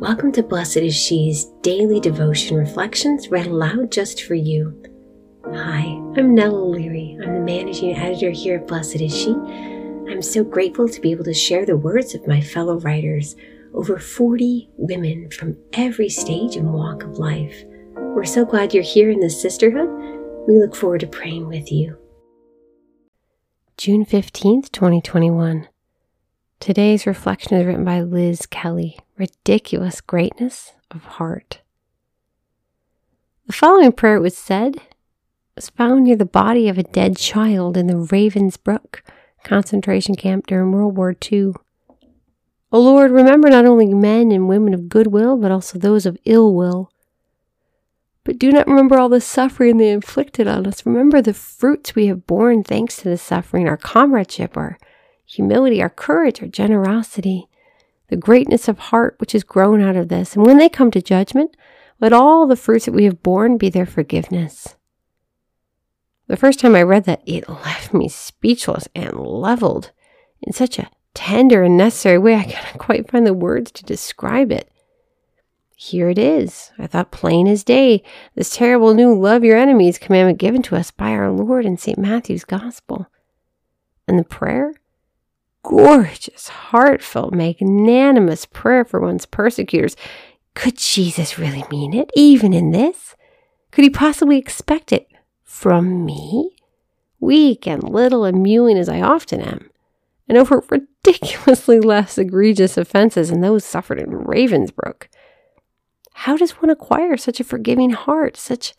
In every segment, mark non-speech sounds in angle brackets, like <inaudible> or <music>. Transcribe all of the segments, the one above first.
Welcome to Blessed is She's daily devotion reflections read aloud just for you. Hi, I'm Nell O'Leary. I'm the managing editor here at Blessed is She. I'm so grateful to be able to share the words of my fellow writers, over 40 women from every stage and walk of life. We're so glad you're here in this sisterhood. We look forward to praying with you. June 15th, 2021. Today's reflection is written by Liz Kelly Ridiculous Greatness of Heart. The following prayer was said was found near the body of a dead child in the Ravensbrück concentration camp during World War II. O Lord, remember not only men and women of good will, but also those of ill will. But do not remember all the suffering they inflicted on us. Remember the fruits we have borne thanks to the suffering, our comradeship, our humility, our courage, our generosity, the greatness of heart which has grown out of this. And when they come to judgment, let all the fruits that we have borne be their forgiveness. The first time I read that, it left me speechless and leveled in such a tender and necessary way, I cannot quite find the words to describe it. Here it is. I thought plain as day, this terrible new love your enemies commandment given to us by our Lord in St. Matthew's Gospel. And the prayer? Gorgeous, heartfelt, magnanimous prayer for one's persecutors. Could Jesus really mean it, even in this? Could he possibly expect it from me? Weak and little and mewing as I often am, and over <laughs> ridiculously less egregious offenses than those suffered in Ravensbrück. How does one acquire such a forgiving heart, such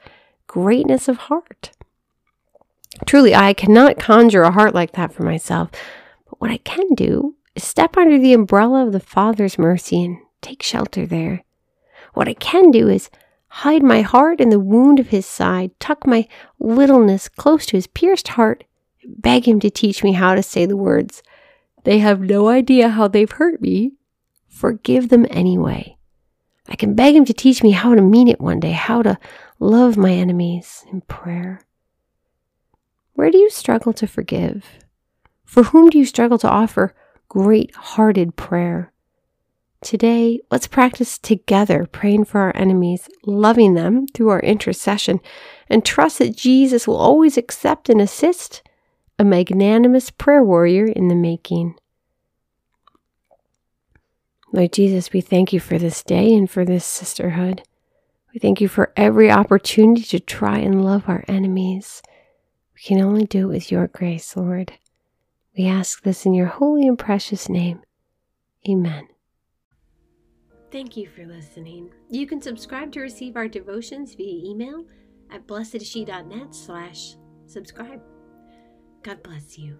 greatness of heart? Truly, I cannot conjure a heart like that for myself. What I can do is step under the umbrella of the Father's mercy and take shelter there. What I can do is hide my heart in the wound of his side, tuck my littleness close to his pierced heart, beg him to teach me how to say the words, They have no idea how they've hurt me. Forgive them anyway. I can beg him to teach me how to mean it one day, how to love my enemies in prayer. Where do you struggle to forgive? For whom do you struggle to offer great hearted prayer? Today, let's practice together praying for our enemies, loving them through our intercession, and trust that Jesus will always accept and assist a magnanimous prayer warrior in the making. Lord Jesus, we thank you for this day and for this sisterhood. We thank you for every opportunity to try and love our enemies. We can only do it with your grace, Lord. We ask this in your holy and precious name. Amen. Thank you for listening. You can subscribe to receive our devotions via email at blessedshe.net slash subscribe. God bless you.